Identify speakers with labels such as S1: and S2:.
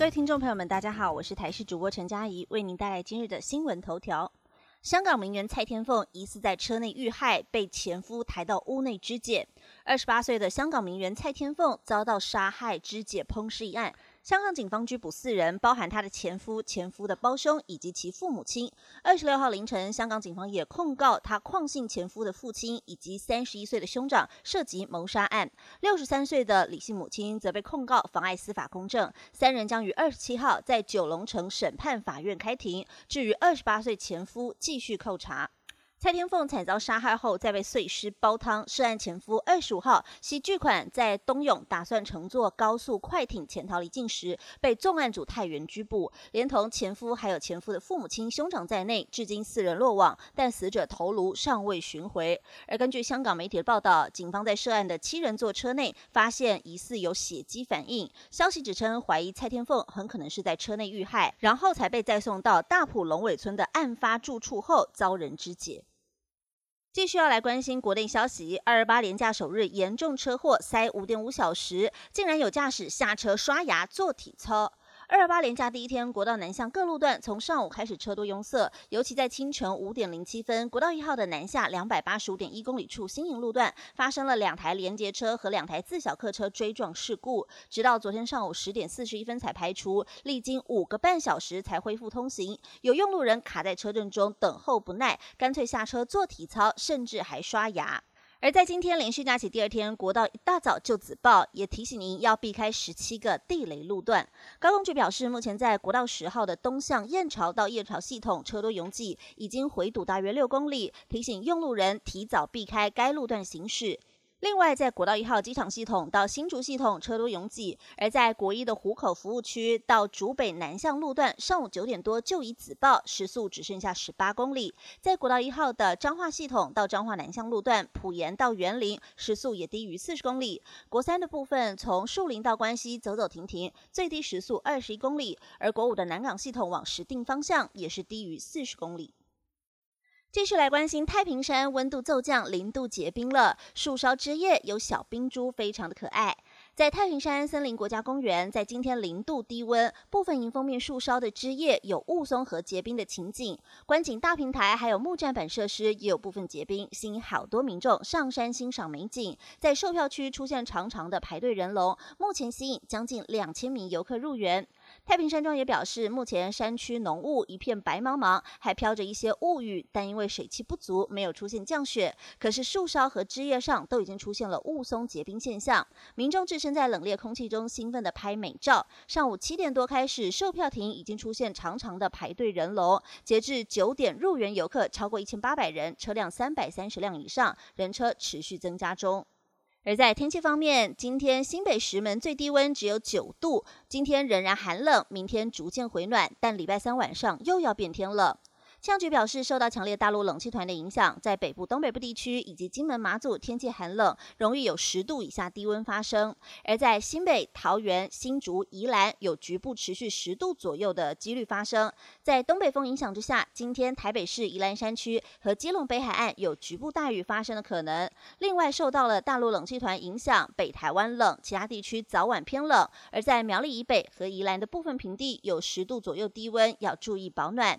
S1: 各位听众朋友们，大家好，我是台视主播陈佳怡，为您带来今日的新闻头条。香港名媛蔡天凤疑似在车内遇害，被前夫抬到屋内肢解。二十八岁的香港名媛蔡天凤遭到杀害、肢解、烹尸一案。香港警方拘捕四人，包含她的前夫、前夫的胞兄以及其父母亲。二十六号凌晨，香港警方也控告她邝姓前夫的父亲以及三十一岁的兄长涉及谋杀案。六十三岁的李姓母亲则被控告妨碍司法公正。三人将于二十七号在九龙城审判法院开庭。至于二十八岁前夫，继续扣查。蔡天凤惨遭杀害后，再被碎尸煲汤。涉案前夫二十五号携巨款在东涌，打算乘坐高速快艇潜逃离境时，被重案组太原拘捕，连同前夫还有前夫的父母亲、兄长在内，至今四人落网，但死者头颅尚未寻回。而根据香港媒体的报道，警方在涉案的七人座车内发现疑似有血迹反应。消息指称，怀疑蔡天凤很可能是在车内遇害，然后才被再送到大埔龙尾村的案发住处后遭人肢解。继续要来关心国内消息，二二八连假首日严重车祸，塞五点五小时，竟然有驾驶下车刷牙做体操。二二八连假第一天，国道南向各路段从上午开始车多拥塞，尤其在清晨五点零七分，国道一号的南下两百八十五点一公里处新营路段发生了两台连接车和两台自小客车追撞事故，直到昨天上午十点四十一分才排除，历经五个半小时才恢复通行。有用路人卡在车阵中等候不耐，干脆下车做体操，甚至还刷牙。而在今天连续假期第二天，国道一大早就自爆，也提醒您要避开十七个地雷路段。高工局表示，目前在国道十号的东向燕巢到燕巢系统车多拥挤，已经回堵大约六公里，提醒用路人提早避开该路段行驶。另外，在国道一号机场系统到新竹系统车多拥挤，而在国一的湖口服务区到竹北南向路段，上午九点多就已紫报，时速只剩下十八公里。在国道一号的彰化系统到彰化南向路段，埔盐到园林，时速也低于四十公里。国三的部分，从树林到关西走走停停，最低时速二十一公里。而国五的南港系统往石定方向，也是低于四十公里。继续来关心太平山，温度骤降，零度结冰了。树梢枝叶有小冰珠，非常的可爱。在太平山森林国家公园，在今天零度低温，部分迎风面树梢的枝叶有雾凇和结冰的情景。观景大平台还有木栈板设施也有部分结冰，吸引好多民众上山欣赏美景。在售票区出现长长的排队人龙，目前吸引将近两千名游客入园。太平山庄也表示，目前山区浓雾一片白茫茫，还飘着一些雾雨，但因为水汽不足，没有出现降雪。可是树梢和枝叶上都已经出现了雾凇结冰现象，民众置身在冷冽空气中，兴奋地拍美照。上午七点多开始，售票亭已经出现长长的排队人龙。截至九点，入园游客超过一千八百人，车辆三百三十辆以上，人车持续增加中。而在天气方面，今天新北石门最低温只有九度，今天仍然寒冷，明天逐渐回暖，但礼拜三晚上又要变天了。气象局表示，受到强烈大陆冷气团的影响，在北部、东北部地区以及金门、马祖，天气寒冷，容易有十度以下低温发生；而在新北、桃园、新竹、宜兰，有局部持续十度左右的几率发生。在东北风影响之下，今天台北市宜兰山区和基隆北海岸有局部大雨发生的可能。另外，受到了大陆冷气团影响，北台湾冷，其他地区早晚偏冷；而在苗栗以北和宜兰的部分平地，有十度左右低温，要注意保暖。